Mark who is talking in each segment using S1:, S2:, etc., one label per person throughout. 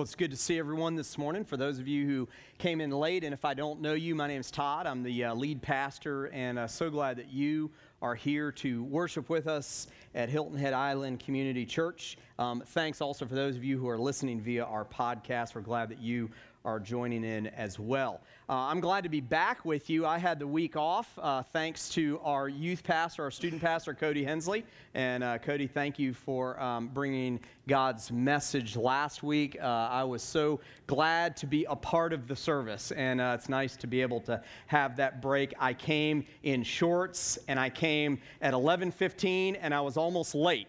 S1: Well, it's good to see everyone this morning. For those of you who came in late, and if I don't know you, my name is Todd. I'm the uh, lead pastor, and uh, so glad that you are here to worship with us at Hilton Head Island Community Church. Um, thanks also for those of you who are listening via our podcast. We're glad that you are joining in as well. Uh, I'm glad to be back with you. I had the week off uh, thanks to our youth pastor, our student pastor, Cody Hensley. And uh, Cody, thank you for um, bringing God's message last week. Uh, I was so glad to be a part of the service, and uh, it's nice to be able to have that break. I came in shorts, and I came at 11:15, and I was almost late.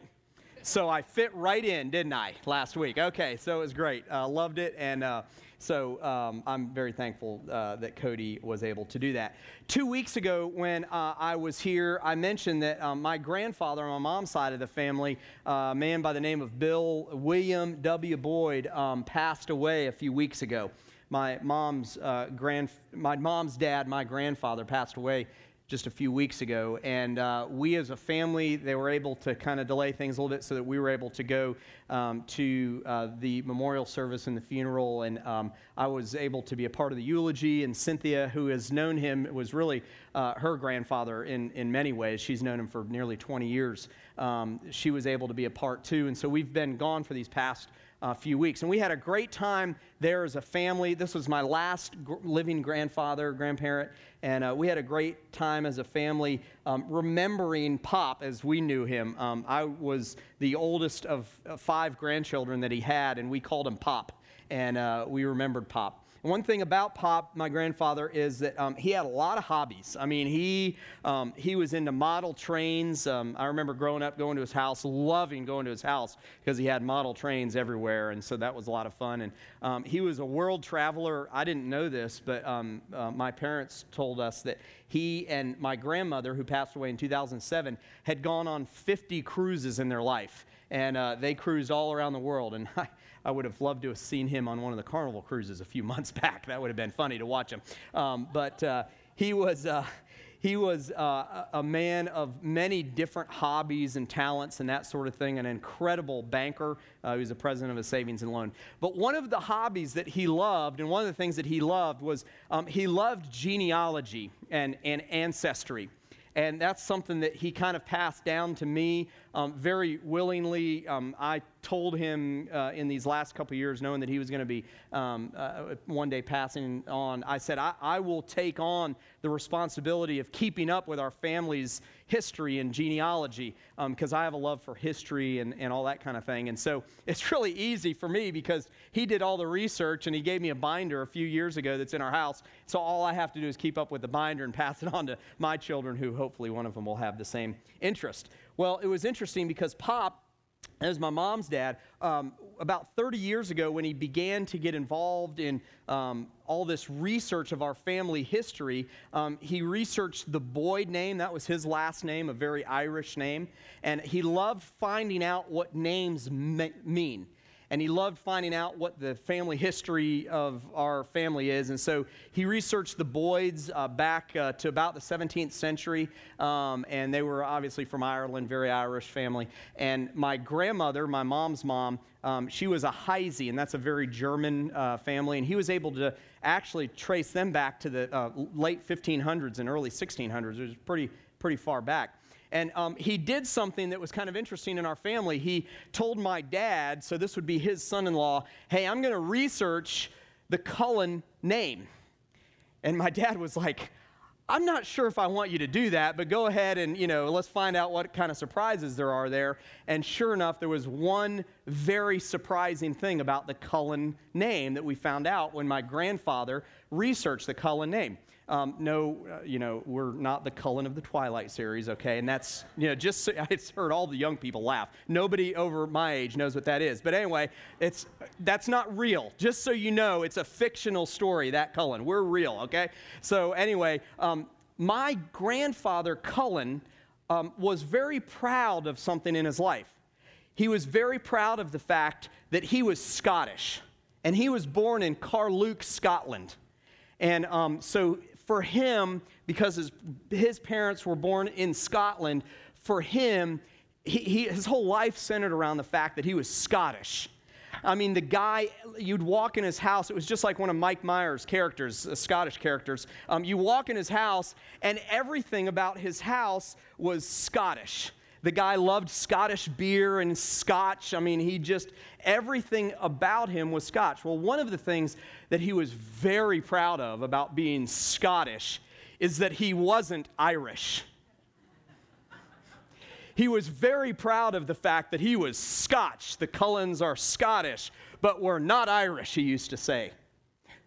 S1: So I fit right in, didn't I, last week? Okay, so it was great. Uh, loved it, and so um, I'm very thankful uh, that Cody was able to do that. Two weeks ago, when uh, I was here, I mentioned that um, my grandfather on my mom's side of the family, uh, a man by the name of Bill William W. Boyd, um, passed away a few weeks ago. My mom's uh, grand, my mom's dad, my grandfather, passed away just a few weeks ago. And uh, we, as a family, they were able to kind of delay things a little bit so that we were able to go um, to uh, the memorial service and the funeral. And um, I was able to be a part of the eulogy. And Cynthia, who has known him, was really uh, her grandfather in, in many ways. She's known him for nearly 20 years. Um, she was able to be a part too. And so we've been gone for these past a few weeks. And we had a great time there as a family. This was my last gr- living grandfather, grandparent, and uh, we had a great time as a family um, remembering Pop as we knew him. Um, I was the oldest of five grandchildren that he had, and we called him Pop, and uh, we remembered Pop. One thing about Pop, my grandfather, is that um, he had a lot of hobbies. I mean, he, um, he was into model trains. Um, I remember growing up going to his house, loving going to his house because he had model trains everywhere. And so that was a lot of fun. And um, he was a world traveler. I didn't know this, but um, uh, my parents told us that he and my grandmother, who passed away in 2007, had gone on 50 cruises in their life. And uh, they cruised all around the world. And I, I would have loved to have seen him on one of the Carnival cruises a few months back. That would have been funny to watch him. Um, but uh, he was. Uh, he was uh, a man of many different hobbies and talents and that sort of thing, an incredible banker. Uh, he was the president of a savings and loan. But one of the hobbies that he loved, and one of the things that he loved, was um, he loved genealogy and, and ancestry. And that's something that he kind of passed down to me um, very willingly. Um, I told him uh, in these last couple years, knowing that he was going to be um, uh, one day passing on, I said, I, I, will take on the responsibility of keeping up with our family's history and genealogy because um, I have a love for history and, and all that kind of thing. And so it's really easy for me because he did all the research and he gave me a binder a few years ago that's in our house. So all I have to do is keep up with the binder and pass it on to my children, who hopefully one of them will have the same interest. Well, it was interesting because Pop, as my mom's dad, um, about 30 years ago, when he began to get involved in um, all this research of our family history, um, he researched the Boyd name. That was his last name, a very Irish name. And he loved finding out what names me- mean and he loved finding out what the family history of our family is. And so he researched the Boyds uh, back uh, to about the 17th century, um, and they were obviously from Ireland, very Irish family. And my grandmother, my mom's mom, um, she was a Heise, and that's a very German uh, family, and he was able to actually trace them back to the uh, late 1500s and early 1600s. It was pretty, pretty far back. And um, he did something that was kind of interesting in our family. He told my dad, so this would be his son in law, hey, I'm going to research the Cullen name. And my dad was like, I'm not sure if I want you to do that, but go ahead and, you know, let's find out what kind of surprises there are there. And sure enough, there was one very surprising thing about the Cullen name that we found out when my grandfather researched the Cullen name. Um, no, uh, you know, we're not the Cullen of the Twilight series, okay? And that's, you know, just, so, I heard all the young people laugh. Nobody over my age knows what that is. But anyway, it's, that's not real. Just so you know, it's a fictional story, that Cullen. We're real, okay? So anyway, um, my grandfather, Cullen, um, was very proud of something in his life. He was very proud of the fact that he was Scottish. And he was born in Carluke, Scotland. And um, so for him, because his, his parents were born in Scotland, for him, he, he, his whole life centered around the fact that he was Scottish. I mean, the guy, you'd walk in his house, it was just like one of Mike Myers' characters, uh, Scottish characters. Um, you walk in his house, and everything about his house was Scottish. The guy loved Scottish beer and scotch. I mean, he just, everything about him was scotch. Well, one of the things that he was very proud of about being Scottish is that he wasn't Irish. He was very proud of the fact that he was Scotch. The Cullens are Scottish, but we're not Irish, he used to say.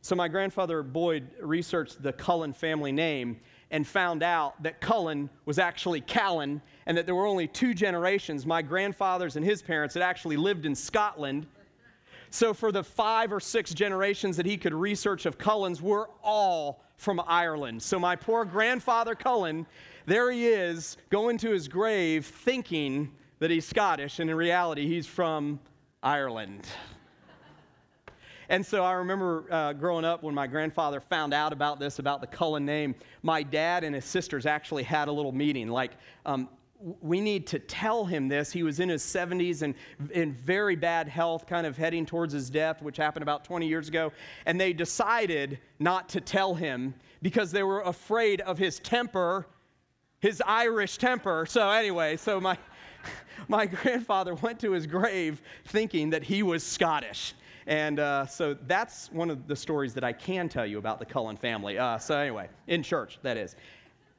S1: So my grandfather Boyd researched the Cullen family name and found out that Cullen was actually Callan and that there were only two generations. My grandfathers and his parents had actually lived in Scotland. So for the five or six generations that he could research of Cullens, we're all from Ireland. So my poor grandfather Cullen there he is going to his grave thinking that he's Scottish, and in reality, he's from Ireland. And so I remember uh, growing up when my grandfather found out about this, about the Cullen name, my dad and his sisters actually had a little meeting. Like, um, we need to tell him this. He was in his 70s and in very bad health, kind of heading towards his death, which happened about 20 years ago. And they decided not to tell him because they were afraid of his temper his Irish temper. So, anyway, so my, my grandfather went to his grave thinking that he was Scottish. And uh, so that's one of the stories that I can tell you about the Cullen family. Uh, so, anyway, in church, that is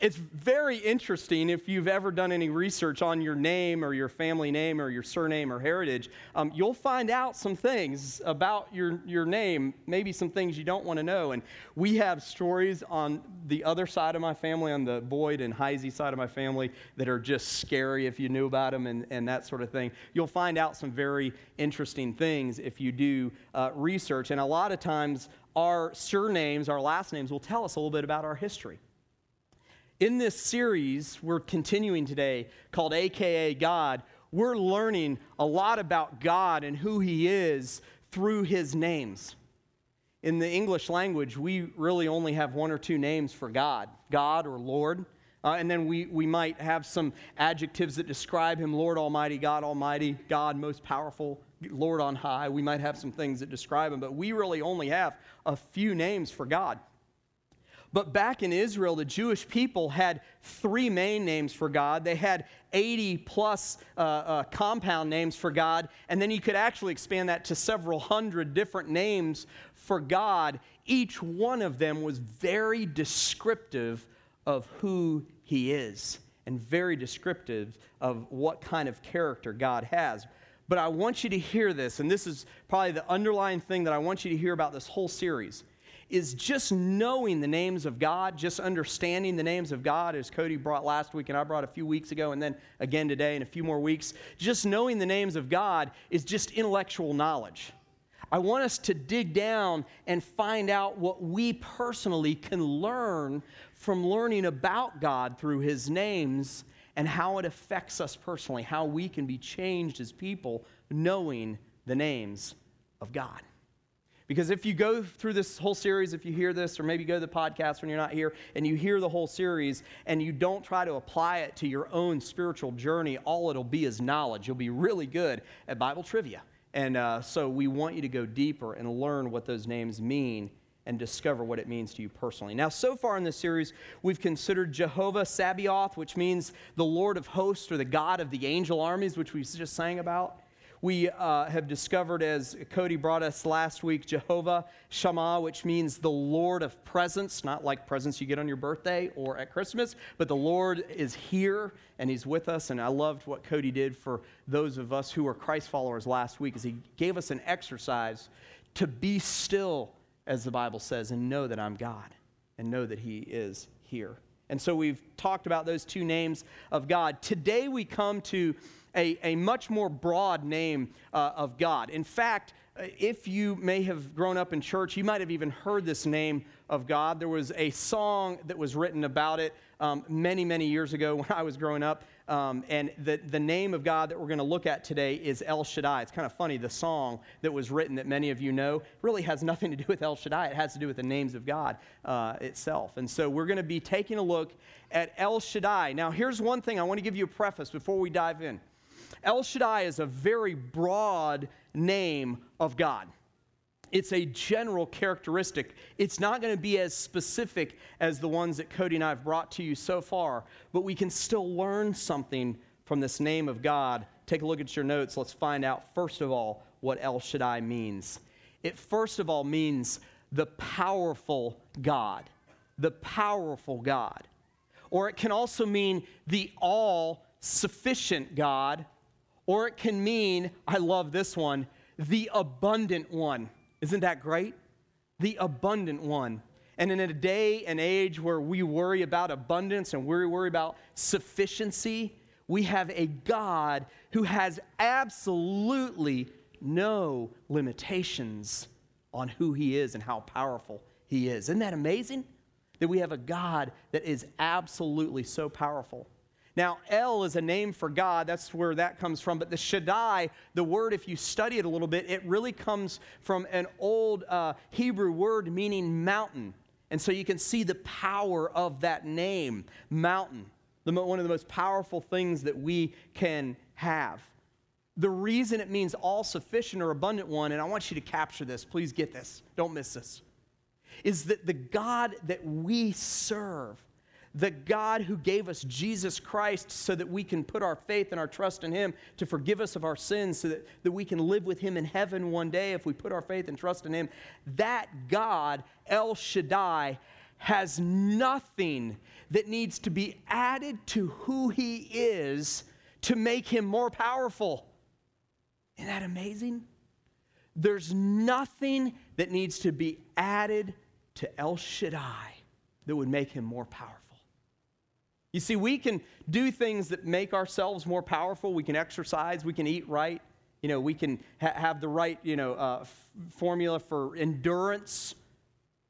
S1: it's very interesting if you've ever done any research on your name or your family name or your surname or heritage. Um, you'll find out some things about your, your name, maybe some things you don't want to know. And we have stories on the other side of my family, on the Boyd and Heisey side of my family, that are just scary if you knew about them and, and that sort of thing. You'll find out some very interesting things if you do uh, research. And a lot of times, our surnames, our last names, will tell us a little bit about our history. In this series we're continuing today called AKA God, we're learning a lot about God and who He is through His names. In the English language, we really only have one or two names for God God or Lord. Uh, and then we, we might have some adjectives that describe him Lord Almighty, God Almighty, God most powerful, Lord on high. We might have some things that describe him, but we really only have a few names for God. But back in Israel, the Jewish people had three main names for God. They had 80 plus uh, uh, compound names for God, and then you could actually expand that to several hundred different names for God. Each one of them was very descriptive of who He is and very descriptive of what kind of character God has. But I want you to hear this, and this is probably the underlying thing that I want you to hear about this whole series is just knowing the names of God, just understanding the names of God, as Cody brought last week and I brought a few weeks ago, and then again today in a few more weeks. Just knowing the names of God is just intellectual knowledge. I want us to dig down and find out what we personally can learn from learning about God through His names and how it affects us personally, how we can be changed as people knowing the names of God. Because if you go through this whole series, if you hear this, or maybe go to the podcast when you're not here, and you hear the whole series, and you don't try to apply it to your own spiritual journey, all it'll be is knowledge. You'll be really good at Bible trivia. And uh, so we want you to go deeper and learn what those names mean and discover what it means to you personally. Now, so far in this series, we've considered Jehovah Sabaoth, which means the Lord of hosts or the God of the angel armies, which we just sang about we uh, have discovered, as Cody brought us last week, Jehovah Shammah, which means the Lord of presence, not like presents you get on your birthday or at Christmas, but the Lord is here and He's with us. And I loved what Cody did for those of us who are Christ followers last week, as He gave us an exercise to be still, as the Bible says, and know that I'm God and know that He is here. And so we've talked about those two names of God. Today we come to a, a much more broad name uh, of God. In fact, uh, if you may have grown up in church, you might have even heard this name of God. There was a song that was written about it um, many, many years ago when I was growing up. Um, and the, the name of God that we're going to look at today is El Shaddai. It's kind of funny, the song that was written that many of you know really has nothing to do with El Shaddai. It has to do with the names of God uh, itself. And so we're going to be taking a look at El Shaddai. Now, here's one thing I want to give you a preface before we dive in. El Shaddai is a very broad name of God. It's a general characteristic. It's not going to be as specific as the ones that Cody and I have brought to you so far, but we can still learn something from this name of God. Take a look at your notes. Let's find out, first of all, what El Shaddai means. It first of all means the powerful God. The powerful God. Or it can also mean the all sufficient God. Or it can mean, I love this one, the abundant one. Isn't that great? The abundant one. And in a day and age where we worry about abundance and we worry about sufficiency, we have a God who has absolutely no limitations on who he is and how powerful he is. Isn't that amazing? That we have a God that is absolutely so powerful. Now, El is a name for God. That's where that comes from. But the Shaddai, the word, if you study it a little bit, it really comes from an old uh, Hebrew word meaning mountain. And so you can see the power of that name, mountain, the, one of the most powerful things that we can have. The reason it means all sufficient or abundant one, and I want you to capture this, please get this, don't miss this, is that the God that we serve the God who gave us Jesus Christ so that we can put our faith and our trust in Him to forgive us of our sins, so that, that we can live with Him in heaven one day if we put our faith and trust in Him. That God, El Shaddai, has nothing that needs to be added to who He is to make Him more powerful. Isn't that amazing? There's nothing that needs to be added to El Shaddai that would make him more powerful. You see, we can do things that make ourselves more powerful. We can exercise, we can eat right, you know, we can ha- have the right, you know, uh, f- formula for endurance.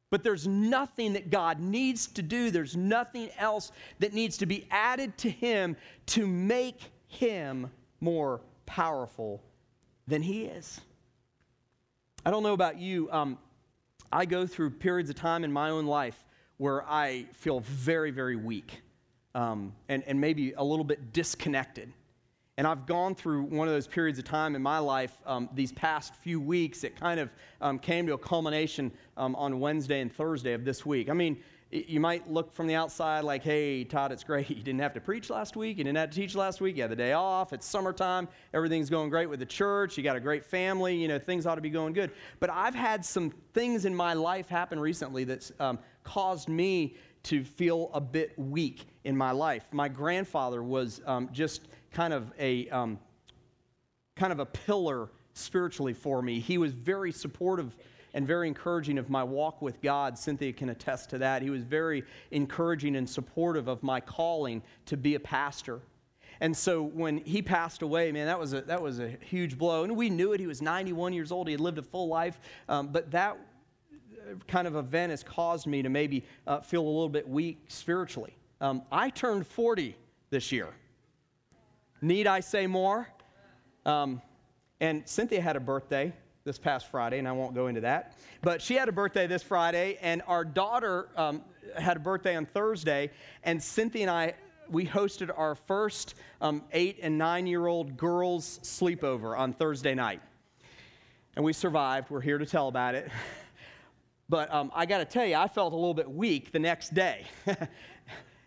S1: But there's nothing that God needs to do. There's nothing else that needs to be added to him to make him more powerful than he is. I don't know about you. Um, I go through periods of time in my own life where I feel very, very weak um, and, and maybe a little bit disconnected. And I've gone through one of those periods of time in my life um, these past few weeks. It kind of um, came to a culmination um, on Wednesday and Thursday of this week. I mean, you might look from the outside like, hey, Todd, it's great. You didn't have to preach last week. You didn't have to teach last week. You had the day off. It's summertime. Everything's going great with the church. You got a great family. You know, things ought to be going good. But I've had some things in my life happen recently that's um, caused me to feel a bit weak in my life. My grandfather was um, just kind of a um, kind of a pillar spiritually for me. He was very supportive and very encouraging of my walk with God. Cynthia can attest to that. He was very encouraging and supportive of my calling to be a pastor. And so when he passed away, man, that was a, that was a huge blow. And we knew it. He was 91 years old. He had lived a full life. Um, but that kind of event has caused me to maybe uh, feel a little bit weak spiritually. Um, I turned 40 this year. Need I say more? Um, and Cynthia had a birthday this past Friday, and I won't go into that. But she had a birthday this Friday, and our daughter um, had a birthday on Thursday, and Cynthia and I. We hosted our first um, eight and nine year old girls' sleepover on Thursday night. And we survived. We're here to tell about it. But um, I got to tell you, I felt a little bit weak the next day.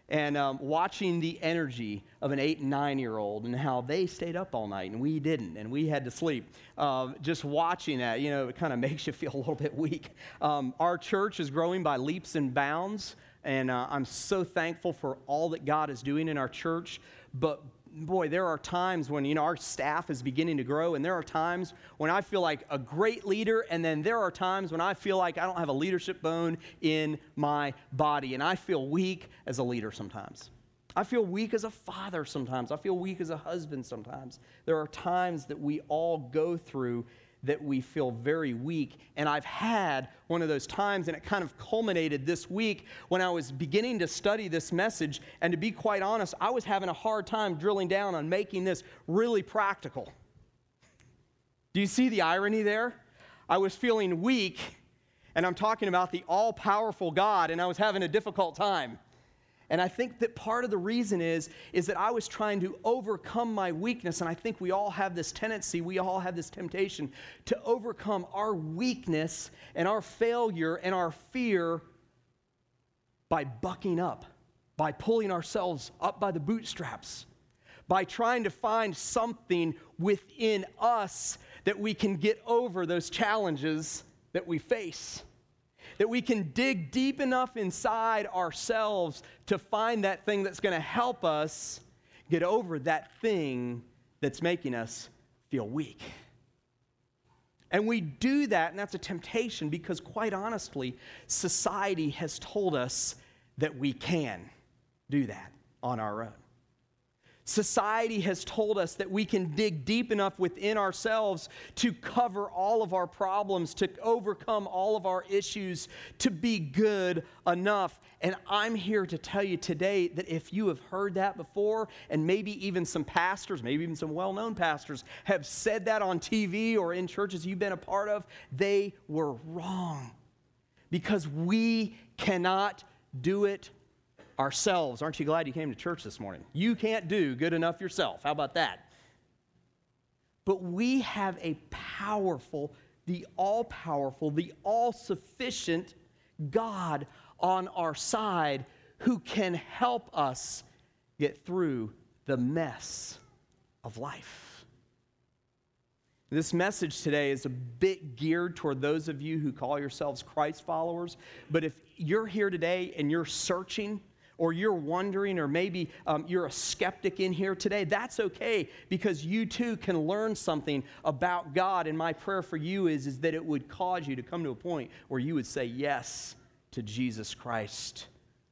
S1: and um, watching the energy of an eight and nine year old and how they stayed up all night and we didn't and we had to sleep. Uh, just watching that, you know, it kind of makes you feel a little bit weak. Um, our church is growing by leaps and bounds. And uh, I'm so thankful for all that God is doing in our church. But boy, there are times when, you know, our staff is beginning to grow, and there are times when I feel like a great leader, and then there are times when I feel like I don't have a leadership bone in my body, and I feel weak as a leader sometimes. I feel weak as a father sometimes. I feel weak as a husband sometimes. There are times that we all go through that we feel very weak. And I've had one of those times, and it kind of culminated this week when I was beginning to study this message. And to be quite honest, I was having a hard time drilling down on making this really practical. Do you see the irony there? I was feeling weak, and I'm talking about the all powerful God, and I was having a difficult time. And I think that part of the reason is, is that I was trying to overcome my weakness. And I think we all have this tendency, we all have this temptation to overcome our weakness and our failure and our fear by bucking up, by pulling ourselves up by the bootstraps, by trying to find something within us that we can get over those challenges that we face that we can dig deep enough inside ourselves to find that thing that's going to help us get over that thing that's making us feel weak. And we do that, and that's a temptation because, quite honestly, society has told us that we can do that on our own. Society has told us that we can dig deep enough within ourselves to cover all of our problems, to overcome all of our issues, to be good enough. And I'm here to tell you today that if you have heard that before, and maybe even some pastors, maybe even some well known pastors, have said that on TV or in churches you've been a part of, they were wrong. Because we cannot do it ourselves. Aren't you glad you came to church this morning? You can't do good enough yourself. How about that? But we have a powerful, the all powerful, the all sufficient God on our side who can help us get through the mess of life. This message today is a bit geared toward those of you who call yourselves Christ followers. But if you're here today and you're searching or you're wondering, or maybe um, you're a skeptic in here today, that's okay because you too can learn something about God. And my prayer for you is, is that it would cause you to come to a point where you would say yes to Jesus Christ,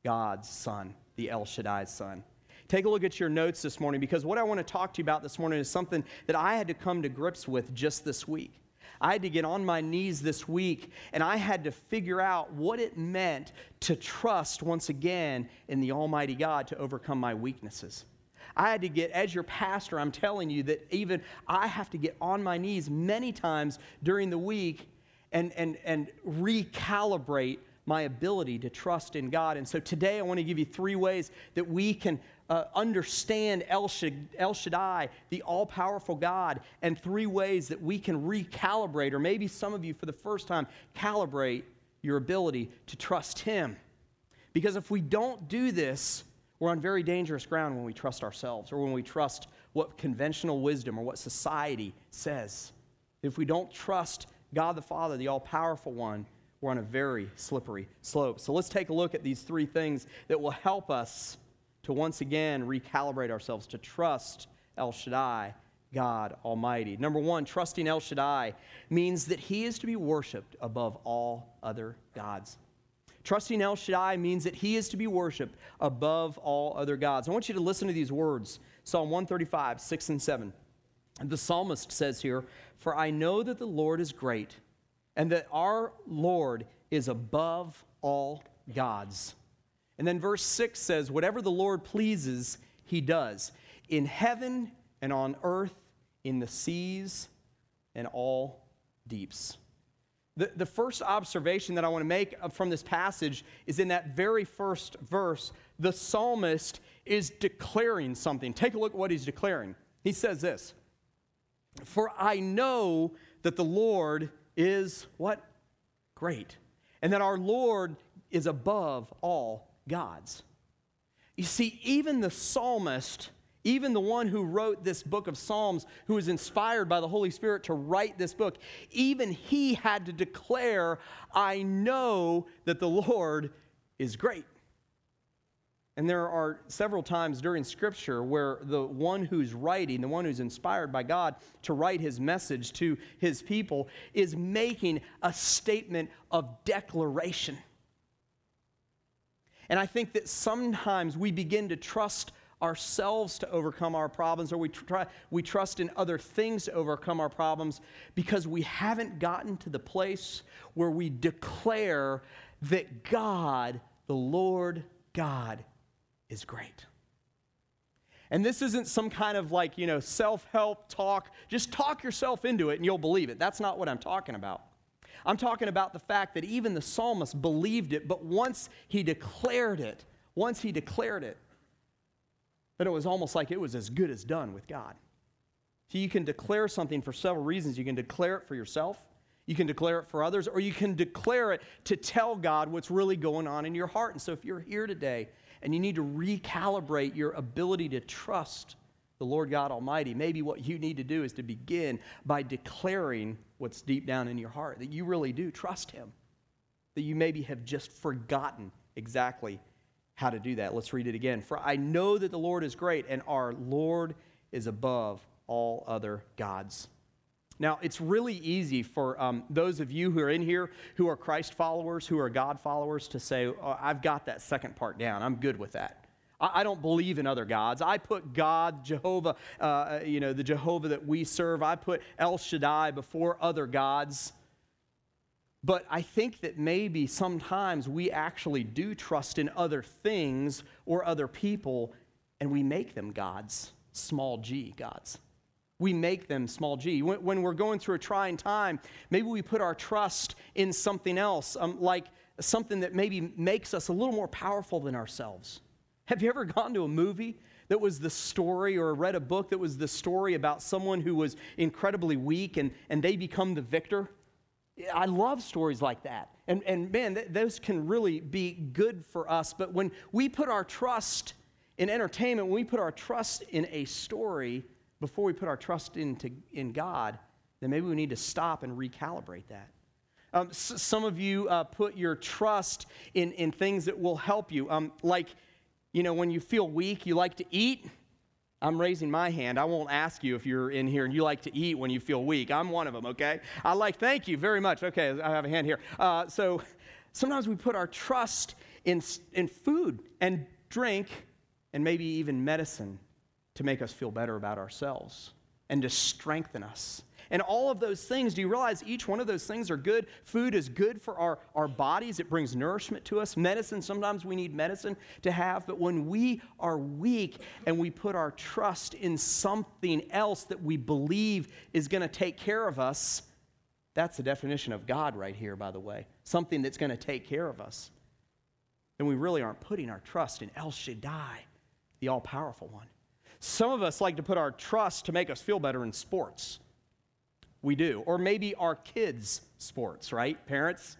S1: God's Son, the El Shaddai Son. Take a look at your notes this morning because what I want to talk to you about this morning is something that I had to come to grips with just this week. I had to get on my knees this week and I had to figure out what it meant to trust once again in the Almighty God to overcome my weaknesses. I had to get, as your pastor, I'm telling you that even I have to get on my knees many times during the week and, and, and recalibrate my ability to trust in God. And so today I want to give you three ways that we can uh, understand El, Shaddai, the all powerful God, and three ways that we can recalibrate, or maybe some of you for the first time, calibrate your ability to trust Him. Because if we don't do this, we're on very dangerous ground when we trust ourselves or when we trust what conventional wisdom or what society says. If we don't trust God the Father, the all powerful one, we're on a very slippery slope. So let's take a look at these three things that will help us to once again recalibrate ourselves to trust El Shaddai, God Almighty. Number one, trusting El Shaddai means that He is to be worshiped above all other gods. Trusting El Shaddai means that He is to be worshiped above all other gods. I want you to listen to these words Psalm 135, 6 and 7. The psalmist says here, For I know that the Lord is great, and that our Lord is above all gods. And then verse 6 says, Whatever the Lord pleases, he does, in heaven and on earth, in the seas and all deeps. The, the first observation that I want to make from this passage is in that very first verse, the psalmist is declaring something. Take a look at what he's declaring. He says this For I know that the Lord is what? Great. And that our Lord is above all gods. You see, even the psalmist, even the one who wrote this book of Psalms, who was inspired by the Holy Spirit to write this book, even he had to declare, I know that the Lord is great. And there are several times during Scripture where the one who's writing, the one who's inspired by God to write his message to his people, is making a statement of declaration. And I think that sometimes we begin to trust ourselves to overcome our problems, or we, try, we trust in other things to overcome our problems because we haven't gotten to the place where we declare that God, the Lord God, is great. And this isn't some kind of like, you know, self help talk. Just talk yourself into it and you'll believe it. That's not what I'm talking about. I'm talking about the fact that even the psalmist believed it, but once he declared it, once he declared it, then it was almost like it was as good as done with God. So you can declare something for several reasons. You can declare it for yourself, you can declare it for others, or you can declare it to tell God what's really going on in your heart. And so if you're here today and you need to recalibrate your ability to trust the Lord God Almighty, maybe what you need to do is to begin by declaring what's deep down in your heart that you really do trust Him, that you maybe have just forgotten exactly how to do that. Let's read it again. For I know that the Lord is great, and our Lord is above all other gods. Now, it's really easy for um, those of you who are in here who are Christ followers, who are God followers, to say, oh, I've got that second part down. I'm good with that. I, don't believe in other gods. I put God, Jehovah, uh, you know, the Jehovah that we serve, I put El Shaddai before other gods. But I think that maybe sometimes we actually do trust in other things or other people, and we make them gods, small g gods. We make them small g. When, when we're going through a trying time, maybe we put our trust in something else, um, like something that maybe makes us a little more powerful than ourselves. Have you ever gone to a movie that was the story or read a book that was the story about someone who was incredibly weak and, and they become the victor? I love stories like that. And, and man, th- those can really be good for us. But when we put our trust in entertainment, when we put our trust in a story, before we put our trust into, in God, then maybe we need to stop and recalibrate that. Um, s- some of you uh, put your trust in, in things that will help you. Um, like, you know, when you feel weak, you like to eat. I'm raising my hand. I won't ask you if you're in here and you like to eat when you feel weak. I'm one of them, okay? I like, thank you very much. Okay, I have a hand here. Uh, so sometimes we put our trust in, in food and drink and maybe even medicine to make us feel better about ourselves and to strengthen us. And all of those things, do you realize each one of those things are good? Food is good for our, our bodies, it brings nourishment to us. Medicine, sometimes we need medicine to have, but when we are weak and we put our trust in something else that we believe is going to take care of us, that's the definition of God right here, by the way. Something that's going to take care of us. Then we really aren't putting our trust in El Shaddai, the all powerful one. Some of us like to put our trust to make us feel better in sports. We do. Or maybe our kids' sports, right? Parents,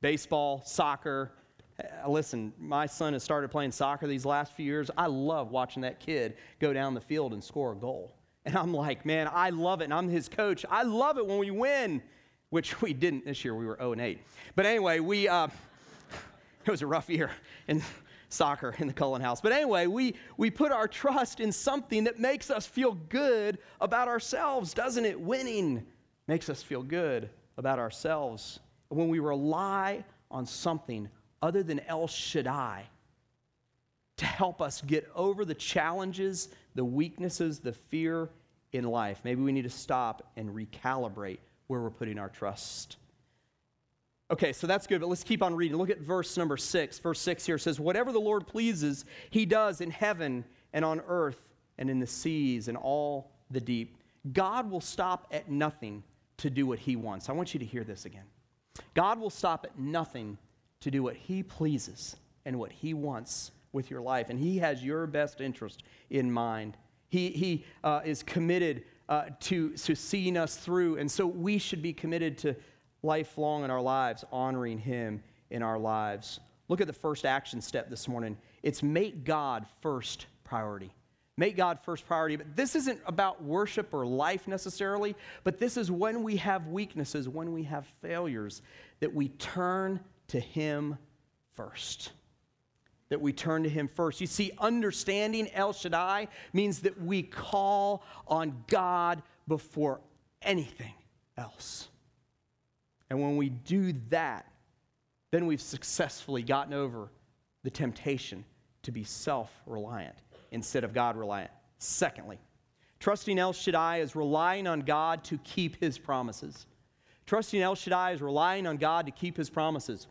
S1: baseball, soccer. Uh, listen, my son has started playing soccer these last few years. I love watching that kid go down the field and score a goal. And I'm like, man, I love it. And I'm his coach. I love it when we win, which we didn't this year. We were 0 and 8. But anyway, we, uh, it was a rough year. in soccer in the Cullen house. But anyway, we, we put our trust in something that makes us feel good about ourselves, doesn't it? Winning makes us feel good about ourselves. When we rely on something other than El Shaddai to help us get over the challenges, the weaknesses, the fear in life, maybe we need to stop and recalibrate where we're putting our trust. Okay, so that's good, but let's keep on reading. Look at verse number six. Verse six here says, Whatever the Lord pleases, he does in heaven and on earth and in the seas and all the deep. God will stop at nothing to do what he wants. I want you to hear this again. God will stop at nothing to do what he pleases and what he wants with your life. And he has your best interest in mind. He, he uh, is committed uh, to, to seeing us through. And so we should be committed to lifelong in our lives, honoring Him in our lives. Look at the first action step this morning it's make God first priority. Make God first priority. But this isn't about worship or life necessarily, but this is when we have weaknesses, when we have failures, that we turn to Him first. That we turn to Him first. You see, understanding El Shaddai means that we call on God before anything else. And when we do that, then we've successfully gotten over the temptation to be self reliant instead of God reliant. Secondly, trusting El Shaddai is relying on God to keep his promises. Trusting El Shaddai is relying on God to keep his promises.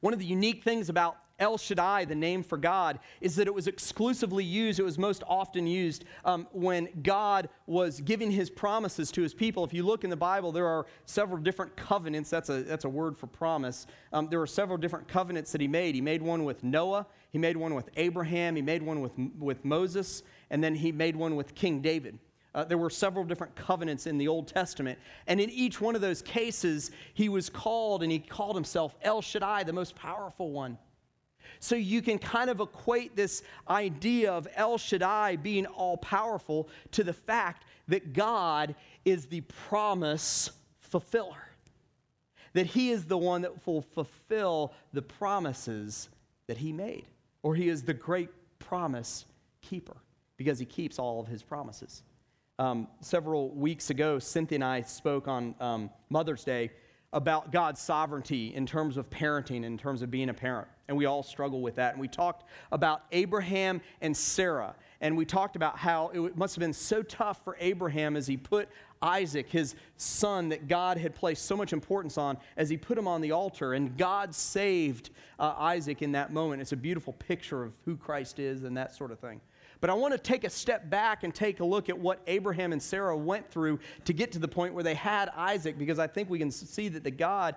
S1: One of the unique things about El Shaddai, the name for God, is that it was exclusively used, it was most often used um, when God was giving his promises to his people. If you look in the Bible, there are several different covenants. That's a, that's a word for promise. Um, there are several different covenants that he made. He made one with Noah, he made one with Abraham, he made one with, with Moses, and then he made one with King David. Uh, there were several different covenants in the Old Testament. And in each one of those cases, he was called and he called himself El Shaddai, the most powerful one. So you can kind of equate this idea of El Shaddai being all powerful to the fact that God is the promise fulfiller. That he is the one that will fulfill the promises that he made. Or he is the great promise keeper because he keeps all of his promises. Um, several weeks ago, Cynthia and I spoke on um, Mother's Day about God's sovereignty in terms of parenting, in terms of being a parent. And we all struggle with that. And we talked about Abraham and Sarah. And we talked about how it must have been so tough for Abraham as he put Isaac, his son that God had placed so much importance on, as he put him on the altar. And God saved uh, Isaac in that moment. It's a beautiful picture of who Christ is and that sort of thing. But I want to take a step back and take a look at what Abraham and Sarah went through to get to the point where they had Isaac, because I think we can see that the God,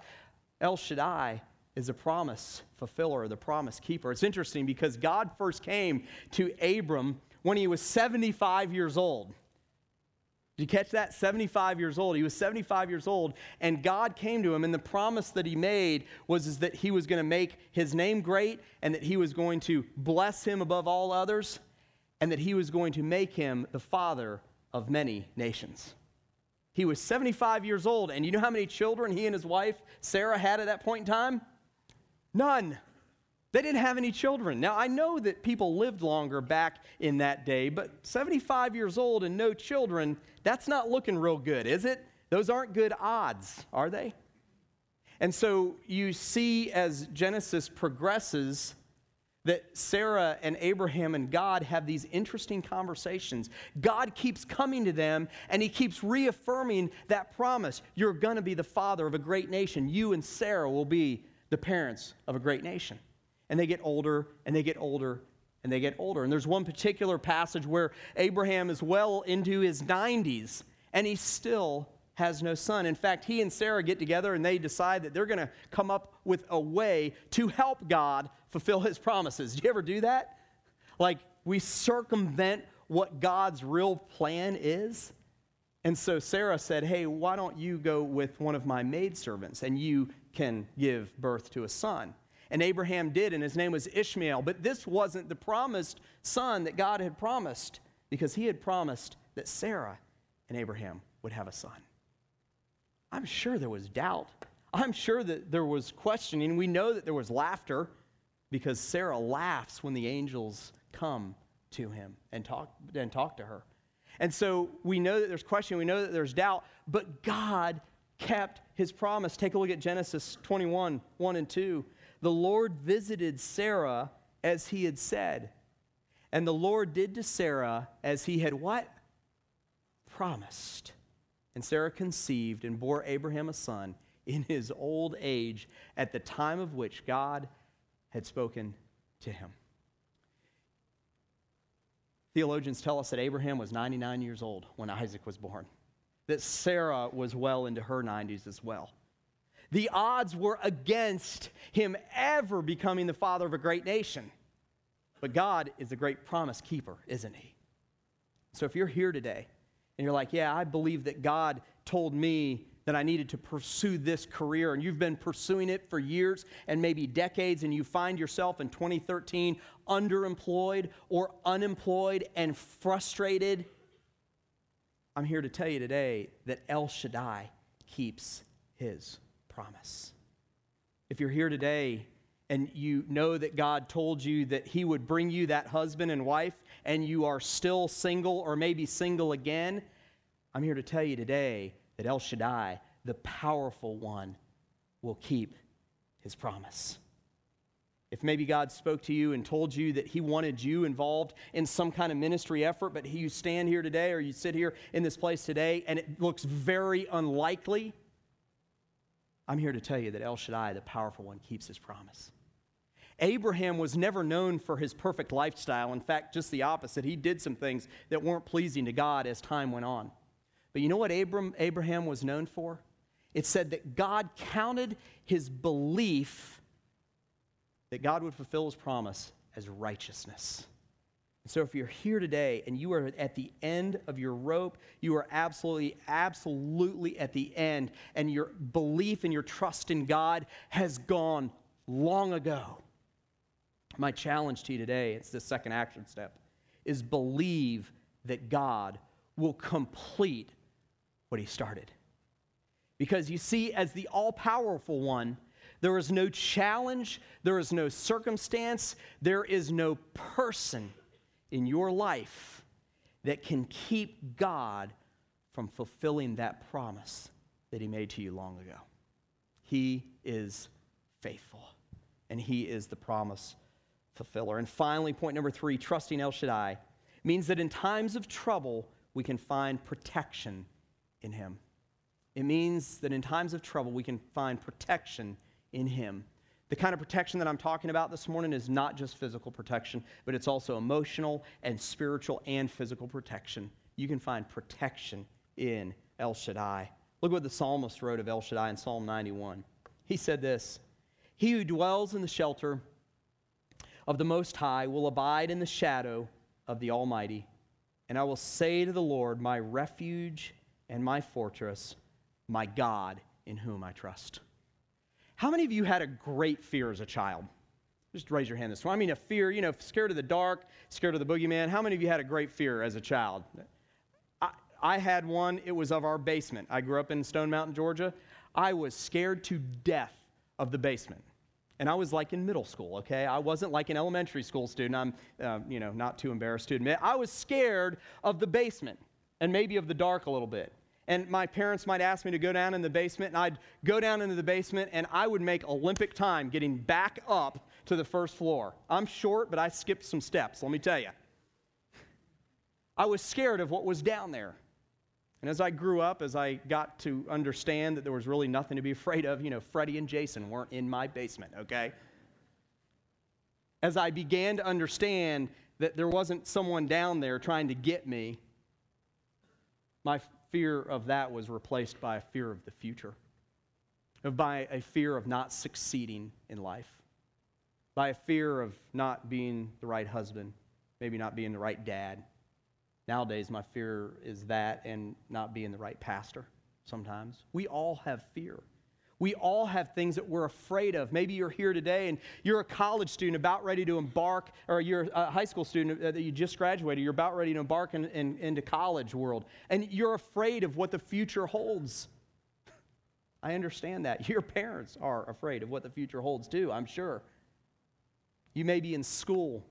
S1: El Shaddai, is a promise fulfiller, the promise keeper. It's interesting because God first came to Abram when he was 75 years old. Did you catch that? 75 years old. He was 75 years old, and God came to him, and the promise that he made was is that he was going to make his name great and that he was going to bless him above all others and that he was going to make him the father of many nations. He was 75 years old, and you know how many children he and his wife, Sarah, had at that point in time? None. They didn't have any children. Now, I know that people lived longer back in that day, but 75 years old and no children, that's not looking real good, is it? Those aren't good odds, are they? And so you see as Genesis progresses that Sarah and Abraham and God have these interesting conversations. God keeps coming to them and he keeps reaffirming that promise. You're going to be the father of a great nation. You and Sarah will be the parents of a great nation. And they get older and they get older and they get older. And there's one particular passage where Abraham is well into his 90s and he still has no son. In fact, he and Sarah get together and they decide that they're going to come up with a way to help God fulfill his promises. Do you ever do that? Like we circumvent what God's real plan is? And so Sarah said, Hey, why don't you go with one of my maidservants and you can give birth to a son? And Abraham did, and his name was Ishmael. But this wasn't the promised son that God had promised because he had promised that Sarah and Abraham would have a son. I'm sure there was doubt. I'm sure that there was questioning. We know that there was laughter because Sarah laughs when the angels come to him and talk, and talk to her. And so we know that there's question, we know that there's doubt, but God kept his promise. Take a look at Genesis 21 1 and 2. The Lord visited Sarah as he had said. And the Lord did to Sarah as he had what? Promised. And Sarah conceived and bore Abraham a son in his old age at the time of which God had spoken to him. Theologians tell us that Abraham was 99 years old when Isaac was born, that Sarah was well into her 90s as well. The odds were against him ever becoming the father of a great nation. But God is a great promise keeper, isn't he? So if you're here today and you're like, yeah, I believe that God told me that I needed to pursue this career, and you've been pursuing it for years and maybe decades, and you find yourself in 2013 underemployed or unemployed and frustrated, I'm here to tell you today that El Shaddai keeps his promise. If you're here today and you know that God told you that He would bring you that husband and wife, and you are still single or maybe single again, I'm here to tell you today that El Shaddai, the powerful one, will keep his promise. If maybe God spoke to you and told you that He wanted you involved in some kind of ministry effort, but you stand here today or you sit here in this place today and it looks very unlikely, I'm here to tell you that El Shaddai, the powerful one, keeps His promise. Abraham was never known for his perfect lifestyle. In fact, just the opposite. He did some things that weren't pleasing to God as time went on. But you know what Abram, Abraham was known for? It said that God counted his belief that God would fulfill his promise as righteousness. And so if you're here today and you are at the end of your rope, you are absolutely, absolutely at the end, and your belief and your trust in God has gone long ago. My challenge to you today, it's the second action step, is believe that God will complete what he started. Because you see, as the all powerful one, there is no challenge, there is no circumstance, there is no person in your life that can keep God from fulfilling that promise that He made to you long ago. He is faithful, and He is the promise fulfiller. And finally, point number three trusting El Shaddai means that in times of trouble, we can find protection in Him. It means that in times of trouble, we can find protection in Him. The kind of protection that I'm talking about this morning is not just physical protection, but it's also emotional and spiritual and physical protection. You can find protection in El Shaddai. Look what the psalmist wrote of El Shaddai in Psalm 91. He said this He who dwells in the shelter of the Most High will abide in the shadow of the Almighty. And I will say to the Lord, My refuge and my fortress, my God in whom I trust. How many of you had a great fear as a child? Just raise your hand this one. I mean, a fear, you know, scared of the dark, scared of the boogeyman. How many of you had a great fear as a child? I, I had one. It was of our basement. I grew up in Stone Mountain, Georgia. I was scared to death of the basement. And I was like in middle school, okay? I wasn't like an elementary school student. I'm, uh, you know, not too embarrassed to admit. I was scared of the basement and maybe of the dark a little bit and my parents might ask me to go down in the basement, and I'd go down into the basement, and I would make Olympic time getting back up to the first floor. I'm short, but I skipped some steps, let me tell you. I was scared of what was down there. And as I grew up, as I got to understand that there was really nothing to be afraid of, you know, Freddie and Jason weren't in my basement, okay? As I began to understand that there wasn't someone down there trying to get me, my fear of that was replaced by a fear of the future, by a fear of not succeeding in life, by a fear of not being the right husband, maybe not being the right dad. Nowadays, my fear is that and not being the right pastor sometimes. We all have fear. We all have things that we're afraid of. Maybe you're here today and you're a college student about ready to embark, or you're a high school student uh, that you just graduated, you're about ready to embark in, in, into college world, and you're afraid of what the future holds. I understand that. Your parents are afraid of what the future holds too, I'm sure. You may be in school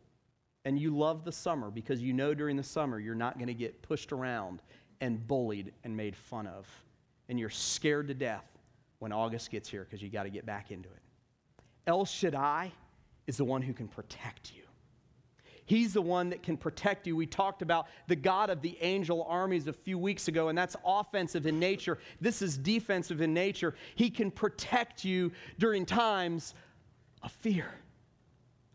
S1: and you love the summer because you know during the summer you're not going to get pushed around and bullied and made fun of. And you're scared to death when August gets here because you got to get back into it. El Shaddai is the one who can protect you. He's the one that can protect you. We talked about the God of the angel armies a few weeks ago, and that's offensive in nature. This is defensive in nature. He can protect you during times of fear.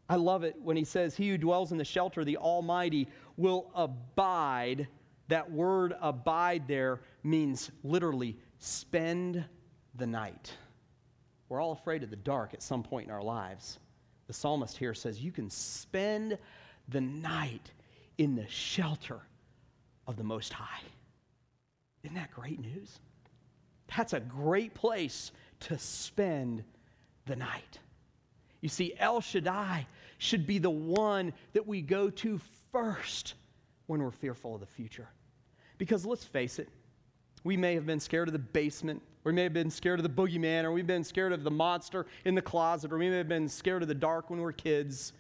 S1: I love it when he says, He who dwells in the shelter of the Almighty will abide. That word abide there means literally spend the night. We're all afraid of the dark at some point in our lives. The psalmist here says, You can spend the night in the shelter of the Most High. Isn't that great news? That's a great place to spend the night. You see, El Shaddai should be the one that we go to first when we're fearful of the future. Because let's face it, we may have been scared of the basement we may have been scared of the boogeyman, or we've been scared of the monster in the closet, or we may have been scared of the dark when we were kids.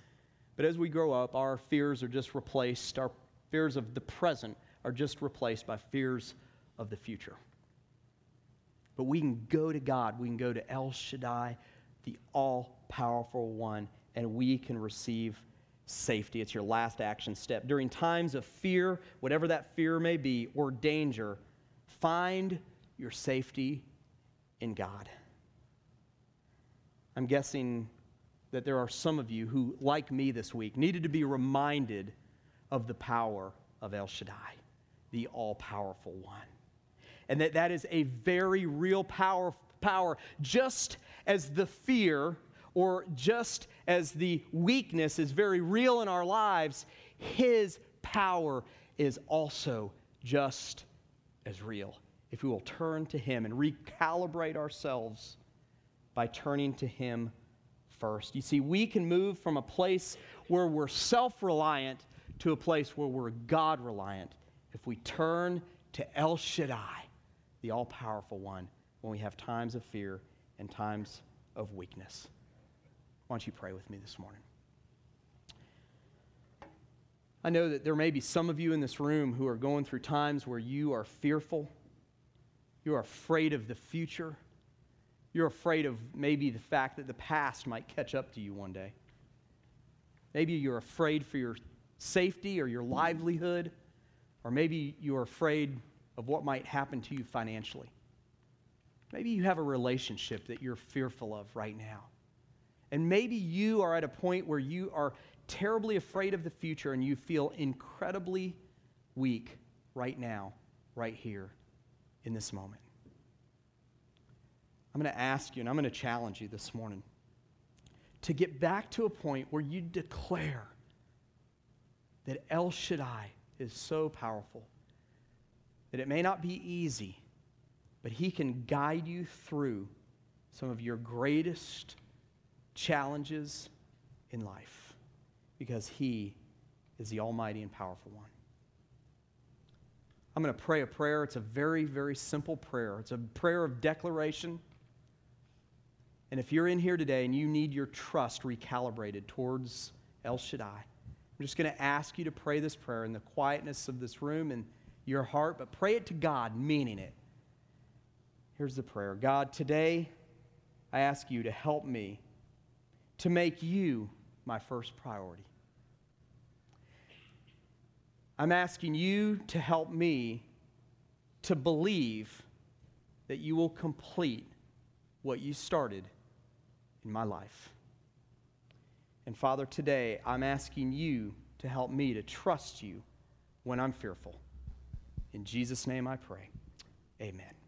S1: But as we grow up, our fears are just replaced. Our fears of the present are just replaced by fears of the future. But we can go to God, we can go to El Shaddai, the all powerful one, and we can receive safety. It's your last action step. During times of fear, whatever that fear may be, or danger, find your safety in God. I'm guessing that there are some of you who, like me this week, needed to be reminded of the power of El Shaddai, the all powerful one. And that that is a very real power, power, just as the fear or just as the weakness is very real in our lives, his power is also just as real. If we will turn to him and recalibrate ourselves by turning to him first. You see, we can move from a place where we're self reliant to a place where we're God reliant if we turn to El Shaddai, the all powerful one, when we have times of fear and times of weakness. Why don't you pray with me this morning? I know that there may be some of you in this room who are going through times where you are fearful, you are afraid of the future you're afraid of maybe the fact that the past might catch up to you one day. Maybe you're afraid for your safety or your livelihood, or maybe you're afraid of what might happen to you financially. Maybe you have a relationship that you're fearful of right now. And maybe you are at a point where you are terribly afraid of the future and you feel incredibly weak right now, right here, in this moment. I'm going to ask you and I'm going to challenge you this morning to get back to a point where you declare that El Shaddai is so powerful that it may not be easy, but He can guide you through some of your greatest challenges in life because He is the Almighty and powerful one. I'm going to pray a prayer. It's a very, very simple prayer. It's a prayer of declaration. And if you're in here today and you need your trust recalibrated towards El Shaddai, I'm just going to ask you to pray this prayer in the quietness of this room and your heart, but pray it to God, meaning it. Here's the prayer God, today I ask you to help me to make you my first priority. I'm asking you to help me to believe that you will complete what you started in my life. And Father, today I'm asking you to help me to trust you when I'm fearful. In Jesus' name I pray. Amen.